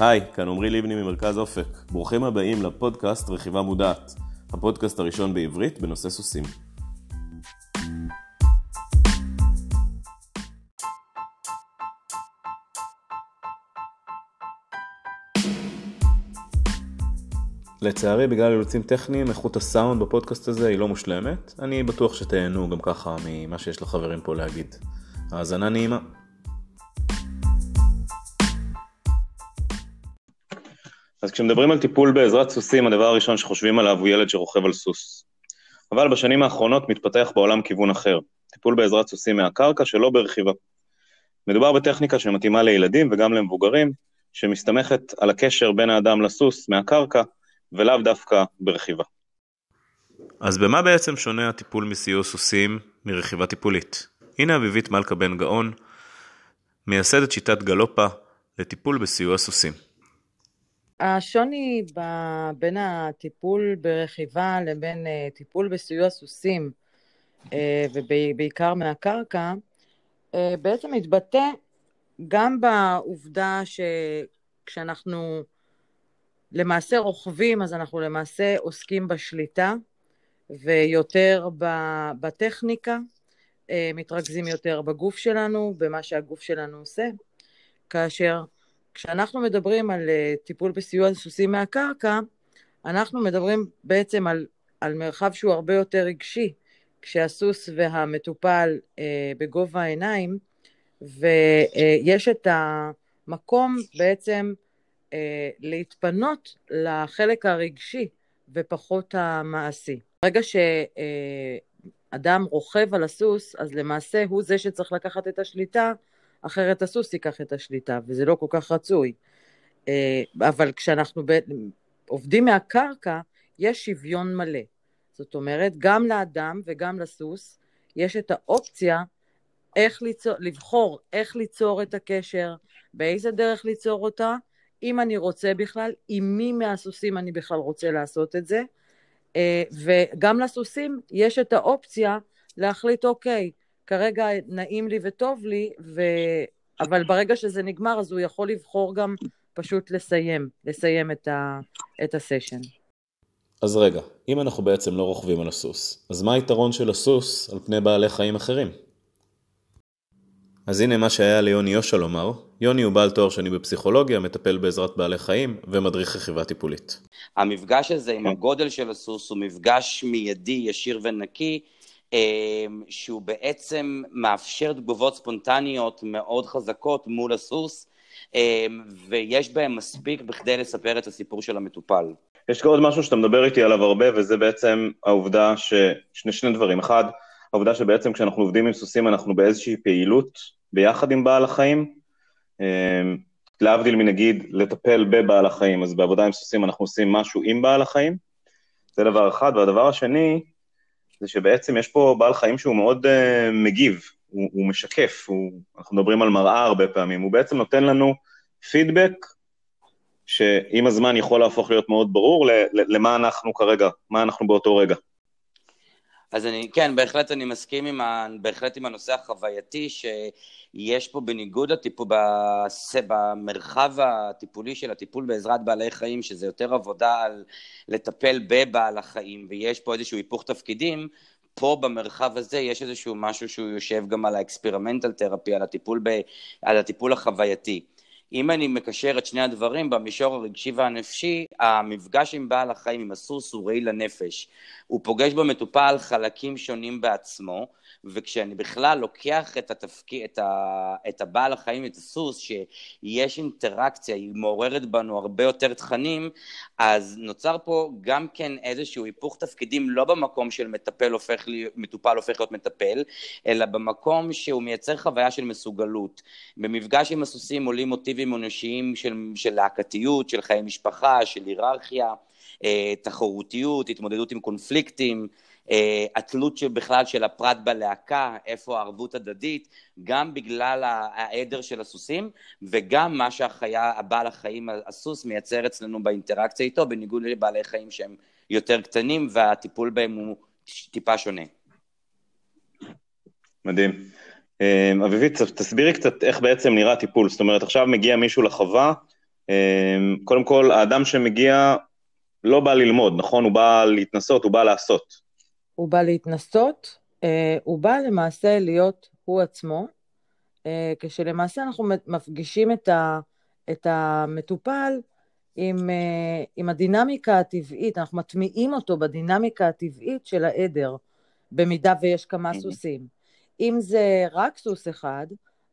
היי, כאן עמרי לבני ממרכז אופק. ברוכים הבאים לפודקאסט רכיבה מודעת, הפודקאסט הראשון בעברית בנושא סוסים. לצערי, בגלל אילוצים טכניים, איכות הסאונד בפודקאסט הזה היא לא מושלמת. אני בטוח שתהנו גם ככה ממה שיש לחברים פה להגיד. האזנה נעימה. אז כשמדברים על טיפול בעזרת סוסים, הדבר הראשון שחושבים עליו הוא ילד שרוכב על סוס. אבל בשנים האחרונות מתפתח בעולם כיוון אחר, טיפול בעזרת סוסים מהקרקע שלא ברכיבה. מדובר בטכניקה שמתאימה לילדים וגם למבוגרים, שמסתמכת על הקשר בין האדם לסוס מהקרקע, ולאו דווקא ברכיבה. אז במה בעצם שונה הטיפול מסיוע סוסים מרכיבה טיפולית? הנה אביבית מלכה בן גאון, מייסדת שיטת גלופה לטיפול בסיוע סוסים. השוני בין הטיפול ברכיבה לבין אה, טיפול בסיוע סוסים, אה, ובעיקר מהקרקע, אה, בעצם מתבטא גם בעובדה שכשאנחנו למעשה רוכבים, אז אנחנו למעשה עוסקים בשליטה ויותר בטכניקה, מתרכזים יותר בגוף שלנו, במה שהגוף שלנו עושה, כאשר כשאנחנו מדברים על uh, טיפול בסיוע לסוסים מהקרקע, אנחנו מדברים בעצם על, על מרחב שהוא הרבה יותר רגשי, כשהסוס והמטופל uh, בגובה העיניים, ויש את המקום בעצם uh, להתפנות לחלק הרגשי ופחות המעשי. ברגע שאדם רוכב על הסוס, אז למעשה הוא זה שצריך לקחת את השליטה אחרת הסוס ייקח את השליטה, וזה לא כל כך רצוי. אה, אבל כשאנחנו עובדים מהקרקע, יש שוויון מלא. זאת אומרת, גם לאדם וגם לסוס יש את האופציה איך ליצור, לבחור איך ליצור את הקשר, באיזה דרך ליצור אותה, אם אני רוצה בכלל, עם מי מהסוסים אני בכלל רוצה לעשות את זה. אה, וגם לסוסים יש את האופציה להחליט, אוקיי, כרגע נעים לי וטוב לי, ו... אבל ברגע שזה נגמר, אז הוא יכול לבחור גם פשוט לסיים, לסיים את, ה... את הסשן. אז רגע, אם אנחנו בעצם לא רוכבים על הסוס, אז מה היתרון של הסוס על פני בעלי חיים אחרים? אז הנה מה שהיה ליוני יושע לומר, יוני הוא בעל תואר שני בפסיכולוגיה, מטפל בעזרת בעלי חיים ומדריך רכיבה טיפולית. המפגש הזה עם הגודל של הסוס הוא מפגש מיידי, ישיר ונקי, שהוא בעצם מאפשר תגובות ספונטניות מאוד חזקות מול הסוס, אמ, ויש בהם מספיק בכדי לספר את הסיפור של המטופל. יש עוד משהו שאתה מדבר איתי עליו הרבה, וזה בעצם העובדה ש... שני, שני דברים. אחד, העובדה שבעצם כשאנחנו עובדים עם סוסים אנחנו באיזושהי פעילות ביחד עם בעל החיים. אמ, להבדיל מנגיד לטפל בבעל החיים, אז בעבודה עם סוסים אנחנו עושים משהו עם בעל החיים. זה דבר אחד. והדבר השני, זה שבעצם יש פה בעל חיים שהוא מאוד uh, מגיב, הוא, הוא משקף, הוא, אנחנו מדברים על מראה הרבה פעמים, הוא בעצם נותן לנו פידבק שעם הזמן יכול להפוך להיות מאוד ברור למה אנחנו כרגע, מה אנחנו באותו רגע. אז אני, כן, בהחלט אני מסכים עם, ה, בהחלט עם הנושא החווייתי, שיש פה בניגוד לטיפול, בס, במרחב הטיפולי של הטיפול בעזרת בעלי חיים, שזה יותר עבודה על לטפל בבעל החיים, ויש פה איזשהו היפוך תפקידים, פה במרחב הזה יש איזשהו משהו שהוא יושב גם על ה experimental therapy, על הטיפול, ב, על הטיפול החווייתי. אם אני מקשר את שני הדברים, במישור הרגשי והנפשי, המפגש עם בעל החיים, עם הסוס, הוא ראי לנפש. הוא פוגש במטופל חלקים שונים בעצמו, וכשאני בכלל לוקח את, התפק... את, ה... את הבעל החיים, את הסוס, שיש אינטראקציה, היא מעוררת בנו הרבה יותר תכנים, אז נוצר פה גם כן איזשהו היפוך תפקידים, לא במקום של מטפל הופך לי... מטופל הופך להיות מטפל, אלא במקום שהוא מייצר חוויה של מסוגלות. במפגש עם הסוסים עולים מוטיבים אנושיים של, של להקתיות, של חיי משפחה, של היררכיה. אה, תחרותיות, התמודדות עם קונפליקטים, התלות שבכלל של הפרט בלהקה, איפה הערבות הדדית, גם בגלל העדר של הסוסים, וגם מה שהחיה, הבעל החיים, הסוס, מייצר אצלנו באינטראקציה איתו, בניגוד לבעלי חיים שהם יותר קטנים, והטיפול בהם הוא טיפה שונה. מדהים. אה, אביבית, תסבירי קצת איך בעצם נראה טיפול. זאת אומרת, עכשיו מגיע מישהו לחווה, אמ, קודם כל, האדם שמגיע לא בא ללמוד, נכון? הוא בא להתנסות, הוא בא לעשות. הוא בא להתנסות, אה, הוא בא למעשה להיות הוא עצמו, אה, כשלמעשה אנחנו מפגישים את, ה, את המטופל עם, אה, עם הדינמיקה הטבעית, אנחנו מטמיעים אותו בדינמיקה הטבעית של העדר, במידה ויש כמה סוסים. אם זה רק סוס אחד,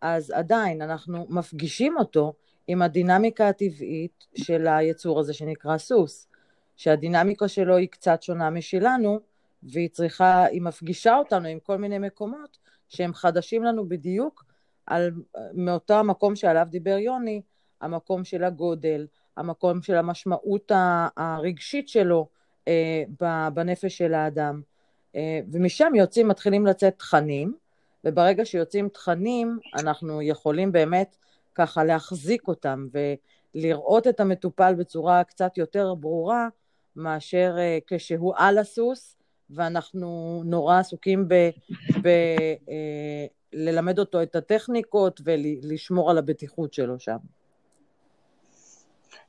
אז עדיין אנחנו מפגישים אותו עם הדינמיקה הטבעית של היצור הזה שנקרא סוס, שהדינמיקה שלו היא קצת שונה משלנו, והיא צריכה, היא מפגישה אותנו עם כל מיני מקומות שהם חדשים לנו בדיוק על, מאותו המקום שעליו דיבר יוני, המקום של הגודל, המקום של המשמעות הרגשית שלו אה, בנפש של האדם. אה, ומשם יוצאים, מתחילים לצאת תכנים, וברגע שיוצאים תכנים, אנחנו יכולים באמת ככה להחזיק אותם ולראות את המטופל בצורה קצת יותר ברורה מאשר uh, כשהוא על הסוס ואנחנו נורא עסוקים ב... ב uh, ללמד אותו את הטכניקות ולשמור על הבטיחות שלו שם.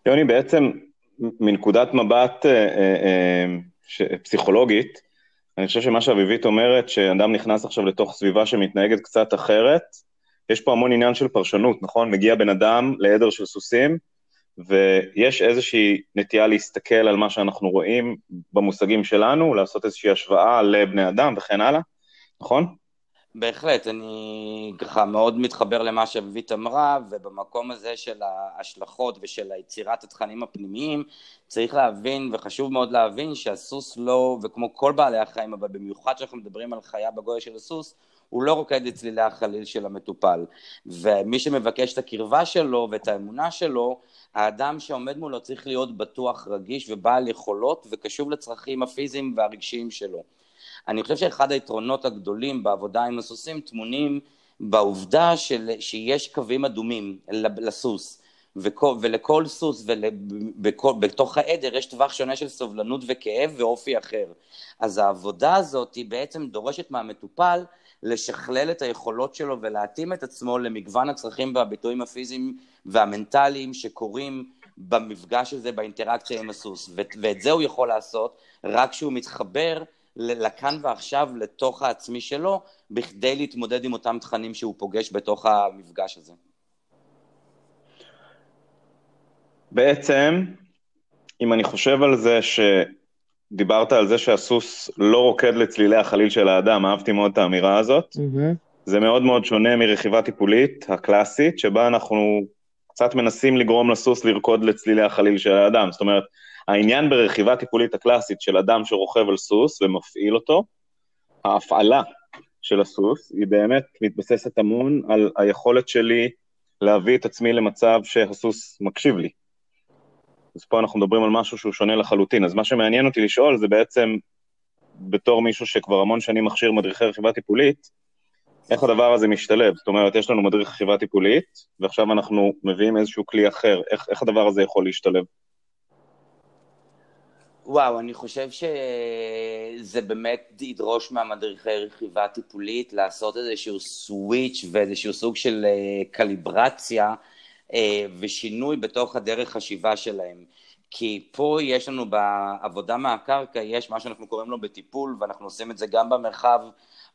יוני, בעצם מנקודת מבט uh, uh, uh, פסיכולוגית, אני חושב שמה שאביבית אומרת, שאדם נכנס עכשיו לתוך סביבה שמתנהגת קצת אחרת, יש פה המון עניין של פרשנות, נכון? מגיע בן אדם לעדר של סוסים, ויש איזושהי נטייה להסתכל על מה שאנחנו רואים במושגים שלנו, לעשות איזושהי השוואה לבני אדם וכן הלאה, נכון? בהחלט, אני ככה מאוד מתחבר למה שאביבית אמרה, ובמקום הזה של ההשלכות ושל יצירת התכנים הפנימיים, צריך להבין, וחשוב מאוד להבין, שהסוס לא, וכמו כל בעלי החיים, אבל במיוחד כשאנחנו מדברים על חיה בגודל של הסוס, הוא לא רוקד לצלילי החליל של המטופל. ומי שמבקש את הקרבה שלו ואת האמונה שלו, האדם שעומד מולו צריך להיות בטוח, רגיש ובעל יכולות וקשוב לצרכים הפיזיים והרגשיים שלו. אני חושב שאחד היתרונות הגדולים בעבודה עם הסוסים טמונים בעובדה של, שיש קווים אדומים לסוס. וכל, ולכל סוס ובתוך העדר יש טווח שונה של סובלנות וכאב ואופי אחר. אז העבודה הזאת היא בעצם דורשת מהמטופל לשכלל את היכולות שלו ולהתאים את עצמו למגוון הצרכים והביטויים הפיזיים והמנטליים שקורים במפגש הזה, באינטראקציה עם הסוס. ואת זה הוא יכול לעשות רק כשהוא מתחבר לכאן ועכשיו, לתוך העצמי שלו, בכדי להתמודד עם אותם תכנים שהוא פוגש בתוך המפגש הזה. בעצם, אם אני חושב על זה שדיברת על זה שהסוס לא רוקד לצלילי החליל של האדם, אהבתי מאוד את האמירה הזאת. Mm-hmm. זה מאוד מאוד שונה מרכיבה טיפולית הקלאסית, שבה אנחנו קצת מנסים לגרום לסוס לרקוד לצלילי החליל של האדם. זאת אומרת, העניין ברכיבה טיפולית הקלאסית של אדם שרוכב על סוס ומפעיל אותו, ההפעלה של הסוס היא באמת מתבססת המון על היכולת שלי להביא את עצמי למצב שהסוס מקשיב לי. אז פה אנחנו מדברים על משהו שהוא שונה לחלוטין. אז מה שמעניין אותי לשאול זה בעצם, בתור מישהו שכבר המון שנים מכשיר מדריכי רכיבה טיפולית, איך הדבר הזה משתלב? זאת אומרת, יש לנו מדריך רכיבה טיפולית, ועכשיו אנחנו מביאים איזשהו כלי אחר, איך, איך הדבר הזה יכול להשתלב? וואו, אני חושב שזה באמת ידרוש מהמדריכי רכיבה טיפולית לעשות איזשהו switch ואיזשהו סוג של אה, קליברציה ושינוי בתוך הדרך חשיבה שלהם. כי פה יש לנו בעבודה מהקרקע, יש מה שאנחנו קוראים לו בטיפול, ואנחנו עושים את זה גם במרחב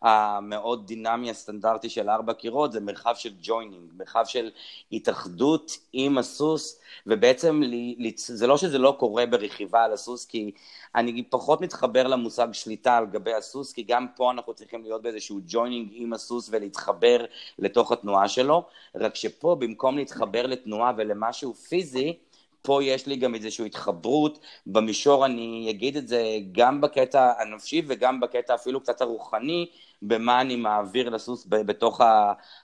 המאוד דינמי הסטנדרטי של ארבע קירות, זה מרחב של ג'וינינג, מרחב של התאחדות עם הסוס, ובעצם זה לא שזה לא קורה ברכיבה על הסוס, כי אני פחות מתחבר למושג שליטה על גבי הסוס, כי גם פה אנחנו צריכים להיות באיזשהו joining עם הסוס ולהתחבר לתוך התנועה שלו, רק שפה במקום להתחבר לתנועה ולמשהו פיזי, פה יש לי גם איזושהי התחברות במישור, אני אגיד את זה גם בקטע הנפשי וגם בקטע אפילו קצת הרוחני, במה אני מעביר לסוס בתוך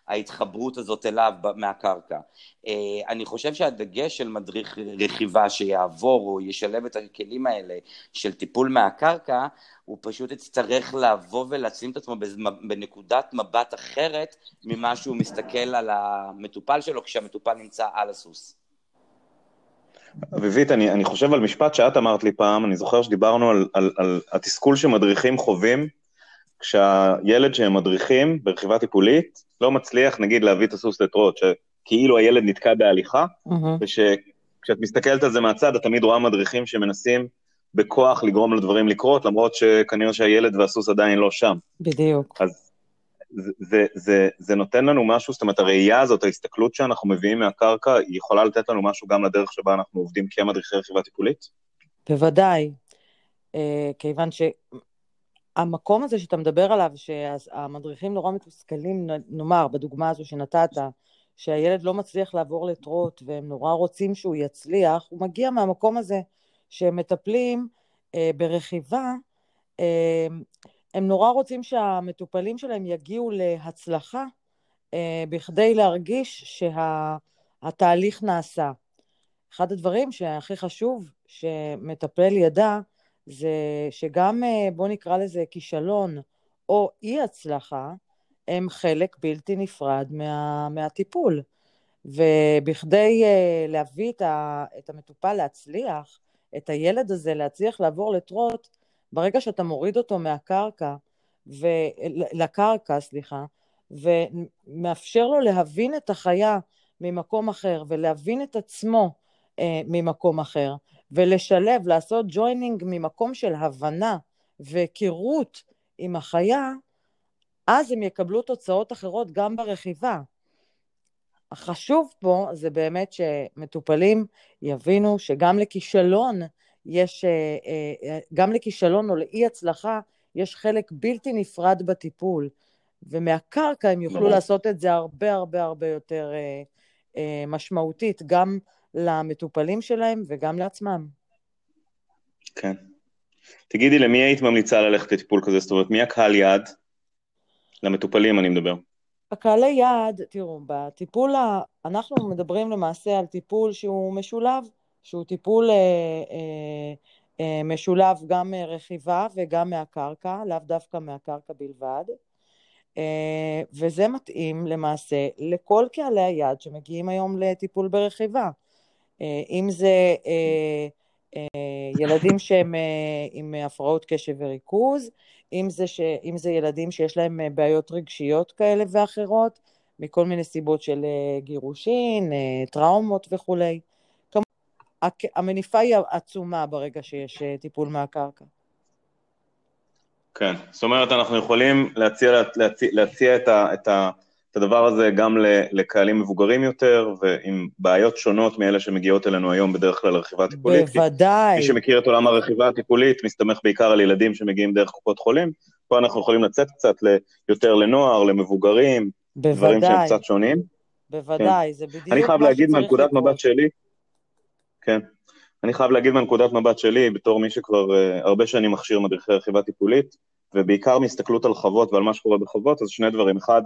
ההתחברות הזאת אליו מהקרקע. אה, אני חושב שהדגש של מדריך רכיבה שיעבור או ישלב את הכלים האלה של טיפול מהקרקע, הוא פשוט יצטרך לבוא ולשים את עצמו בנקודת מבט אחרת ממה שהוא מסתכל על המטופל שלו כשהמטופל נמצא על הסוס. אביבית, אני, אני חושב על משפט שאת אמרת לי פעם, אני זוכר שדיברנו על, על, על התסכול שמדריכים חווים כשהילד שהם מדריכים ברכיבה טיפולית לא מצליח, נגיד, להביא את הסוס לטרוט, שכאילו הילד נתקע בהליכה, mm-hmm. כשאת מסתכלת על זה מהצד, את תמיד רואה מדריכים שמנסים בכוח לגרום לדברים לקרות, למרות שכנראה שהילד והסוס עדיין לא שם. בדיוק. אז זה, זה, זה, נותן לנו משהו, זאת אומרת, הראייה הזאת, ההסתכלות שאנחנו מביאים מהקרקע, היא יכולה לתת לנו משהו גם לדרך שבה אנחנו עובדים כמדריכי רכיבה טיפולית? בוודאי, אה, כיוון שהמקום הזה שאתה מדבר עליו, שהמדריכים נורא מתוסכלים, נאמר, בדוגמה הזו שנתת, שהילד לא מצליח לעבור לטרוט והם נורא רוצים שהוא יצליח, הוא מגיע מהמקום הזה שהם מטפלים אה, ברכיבה, אה, הם נורא רוצים שהמטופלים שלהם יגיעו להצלחה אה, בכדי להרגיש שהתהליך שה, נעשה. אחד הדברים שהכי חשוב שמטפל ידע זה שגם, אה, בוא נקרא לזה כישלון או אי הצלחה, הם חלק בלתי נפרד מה, מהטיפול. ובכדי uh, להביא את, ה, את המטופל להצליח, את הילד הזה להצליח לעבור לטרוט, ברגע שאתה מוריד אותו מהקרקע, ו... לקרקע, סליחה, ומאפשר לו להבין את החיה ממקום אחר ולהבין את עצמו אה, ממקום אחר, ולשלב, לעשות joining ממקום של הבנה והיכרות עם החיה, אז הם יקבלו תוצאות אחרות גם ברכיבה. החשוב פה זה באמת שמטופלים יבינו שגם לכישלון יש, אה, אה, גם לכישלון או לאי הצלחה, יש חלק בלתי נפרד בטיפול, ומהקרקע הם יוכלו לעשות את זה הרבה הרבה הרבה יותר אה, משמעותית, גם למטופלים שלהם וגם לעצמם. כן. תגידי, למי היית ממליצה ללכת לטיפול כזה? זאת אומרת, מי הקהל יעד? למטופלים אני מדבר. הקהלי יעד, תראו, בטיפול, אנחנו מדברים למעשה על טיפול שהוא משולב, שהוא טיפול אה, אה, אה, משולב גם מרכיבה וגם מהקרקע, לאו דווקא מהקרקע בלבד. אה, וזה מתאים למעשה לכל קהלי היעד שמגיעים היום לטיפול ברכיבה. אה, אם זה אה, אה, ילדים שהם אה, עם הפרעות קשב וריכוז, אם זה, ש, אם זה ילדים שיש להם אה, בעיות רגשיות כאלה ואחרות, מכל מיני סיבות של גירושין, טראומות וכולי. המניפה היא עצומה ברגע שיש טיפול מהקרקע. כן, זאת אומרת, אנחנו יכולים להציע, להציע, להציע את, ה, את, ה, את הדבר הזה גם לקהלים מבוגרים יותר, ועם בעיות שונות מאלה שמגיעות אלינו היום בדרך כלל לרכיבה טיפולית. בוודאי. מי שמכיר את עולם הרכיבה הטיפולית מסתמך בעיקר על ילדים שמגיעים דרך קופות חולים. פה אנחנו יכולים לצאת קצת יותר לנוער, למבוגרים, בוודאי. דברים שהם קצת שונים. בוודאי, כן. זה בדיוק מה שצריך לקרות. אני חייב להגיד מנקודת מבט שלי, כן, אני חייב להגיד מנקודת מבט שלי, בתור מי שכבר uh, הרבה שנים מכשיר מדריכי רכיבה טיפולית, ובעיקר מהסתכלות על חוות ועל מה שקורה בחוות, אז שני דברים. אחד,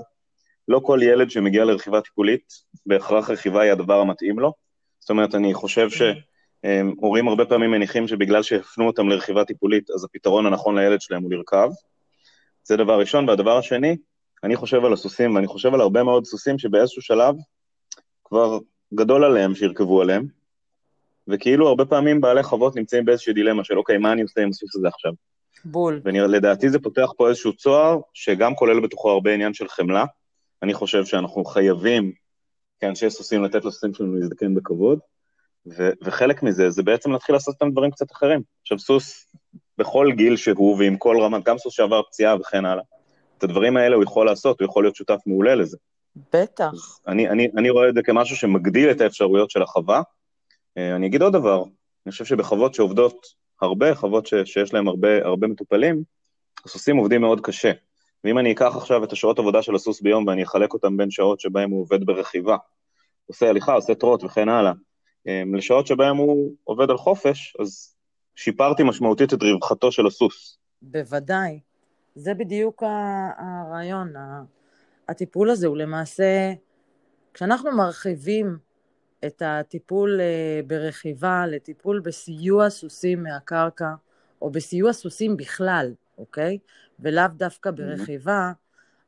לא כל ילד שמגיע לרכיבה טיפולית, בהכרח רכיבה היא הדבר המתאים לו. זאת אומרת, אני חושב שהורים הרבה פעמים מניחים שבגלל שהפנו אותם לרכיבה טיפולית, אז הפתרון הנכון לילד שלהם הוא לרכב. זה דבר ראשון. והדבר השני, אני חושב על הסוסים, ואני חושב על הרבה מאוד סוסים שבאיזשהו שלב כבר גדול עליהם שירכבו עליהם, וכאילו הרבה פעמים בעלי חוות נמצאים באיזושהי דילמה של אוקיי, מה אני עושה עם הסוס הזה עכשיו? בול. ולדעתי זה פותח פה איזשהו צוהר, שגם כולל בתוכו הרבה עניין של חמלה. אני חושב שאנחנו חייבים, כאנשי סוסים, לתת לסוסים שלנו להזדקן בכבוד, ו- וחלק מזה זה בעצם להתחיל לעשות אותם דברים קצת אחרים. עכשיו, סוס, בכל גיל שהוא ועם כל רמת, גם סוס שעבר פציעה וכן הלאה, את הדברים האלה הוא יכול לעשות, הוא יכול להיות שותף מעולה לזה. בטח. אני, אני, אני רואה את זה כמשהו שמגדיל את האפשרויות של החווה. אה, אני אגיד עוד דבר, אני חושב שבחוות שעובדות הרבה, חוות ש, שיש להן הרבה, הרבה מטופלים, הסוסים עובדים מאוד קשה. ואם אני אקח עכשיו את השעות עבודה של הסוס ביום ואני אחלק אותם בין שעות שבהם הוא עובד ברכיבה, עושה הליכה, עושה טרוט וכן הלאה, אמ, לשעות שבהם הוא עובד על חופש, אז שיפרתי משמעותית את רווחתו של הסוס. בוודאי. זה בדיוק הרעיון. הטיפול הזה הוא למעשה, כשאנחנו מרחיבים את הטיפול אה, ברכיבה לטיפול בסיוע סוסים מהקרקע, או בסיוע סוסים בכלל, אוקיי? ולאו דווקא ברכיבה,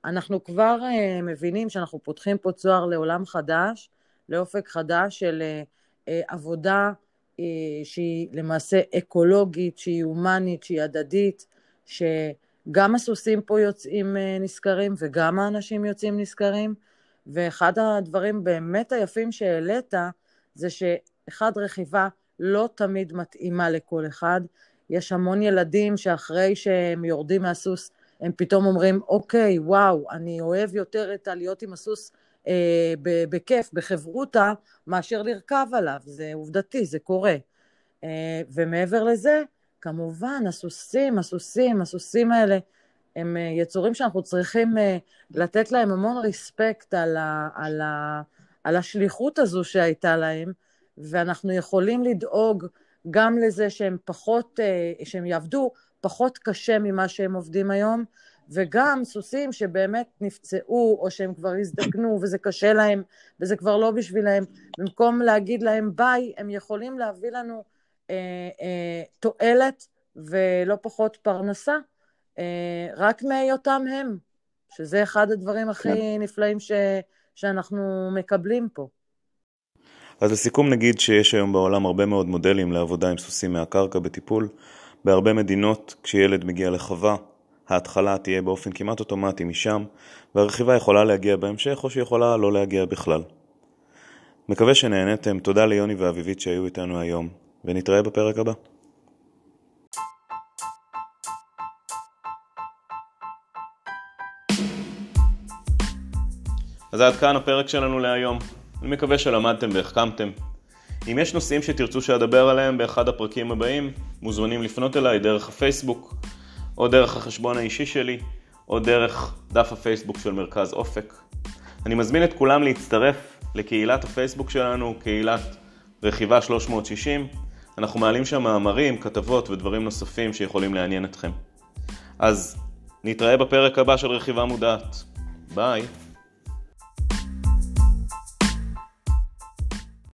אנחנו כבר uh, מבינים שאנחנו פותחים פה צוהר לעולם חדש, לאופק חדש של uh, uh, עבודה uh, שהיא למעשה אקולוגית, שהיא הומנית, שהיא הדדית, שגם הסוסים פה יוצאים uh, נשכרים וגם האנשים יוצאים נשכרים, ואחד הדברים באמת היפים שהעלית זה אחד, רכיבה לא תמיד מתאימה לכל אחד. יש המון ילדים שאחרי שהם יורדים מהסוס, הם פתאום אומרים, אוקיי, וואו, אני אוהב יותר את הלהיות עם הסוס אה, בכיף, בחברותה, מאשר לרכב עליו. זה עובדתי, זה קורה. אה, ומעבר לזה, כמובן, הסוסים, הסוסים, הסוסים האלה, הם אה, יצורים שאנחנו צריכים אה, לתת להם המון ריספקט על, ה, על, ה, על השליחות הזו שהייתה להם, ואנחנו יכולים לדאוג גם לזה שהם פחות, אה, שהם יעבדו פחות קשה ממה שהם עובדים היום, וגם סוסים שבאמת נפצעו או שהם כבר הזדקנו וזה קשה להם וזה כבר לא בשבילם, במקום להגיד להם ביי, הם יכולים להביא לנו אה, אה, תועלת ולא פחות פרנסה, רק מהיותם הם, שזה אחד הדברים הכי כן. נפלאים ש, שאנחנו מקבלים פה. אז לסיכום נגיד שיש היום בעולם הרבה מאוד מודלים לעבודה עם סוסים מהקרקע בטיפול. בהרבה מדינות, כשילד מגיע לחווה, ההתחלה תהיה באופן כמעט אוטומטי משם, והרכיבה יכולה להגיע בהמשך או שיכולה לא להגיע בכלל. מקווה שנהנתם, תודה ליוני ואביבית שהיו איתנו היום, ונתראה בפרק הבא. אז עד כאן הפרק שלנו להיום. אני מקווה שלמדתם והחכמתם. אם יש נושאים שתרצו שאדבר עליהם באחד הפרקים הבאים, מוזמנים לפנות אליי דרך הפייסבוק, או דרך החשבון האישי שלי, או דרך דף הפייסבוק של מרכז אופק. אני מזמין את כולם להצטרף לקהילת הפייסבוק שלנו, קהילת רכיבה 360. אנחנו מעלים שם מאמרים, כתבות ודברים נוספים שיכולים לעניין אתכם. אז נתראה בפרק הבא של רכיבה מודעת. ביי.